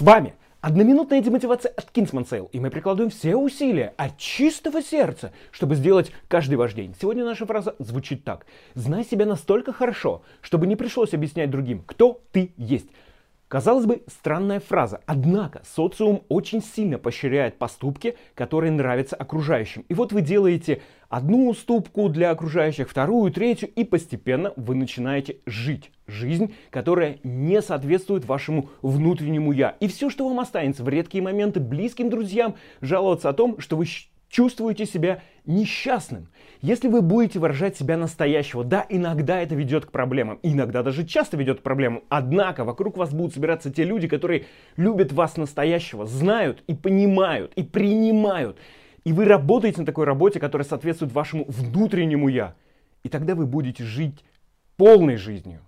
С вами одноминутная демотивация от Kingsman Sale, и мы прикладываем все усилия от чистого сердца, чтобы сделать каждый ваш день. Сегодня наша фраза звучит так. Знай себя настолько хорошо, чтобы не пришлось объяснять другим, кто ты есть. Казалось бы, странная фраза, однако социум очень сильно поощряет поступки, которые нравятся окружающим. И вот вы делаете одну уступку для окружающих, вторую, третью, и постепенно вы начинаете жить жизнь, которая не соответствует вашему внутреннему я. И все, что вам останется в редкие моменты близким друзьям, жаловаться о том, что вы чувствуете себя несчастным. Если вы будете выражать себя настоящего, да, иногда это ведет к проблемам, иногда даже часто ведет к проблемам, однако вокруг вас будут собираться те люди, которые любят вас настоящего, знают и понимают, и принимают. И вы работаете на такой работе, которая соответствует вашему внутреннему «я». И тогда вы будете жить полной жизнью.